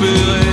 espérer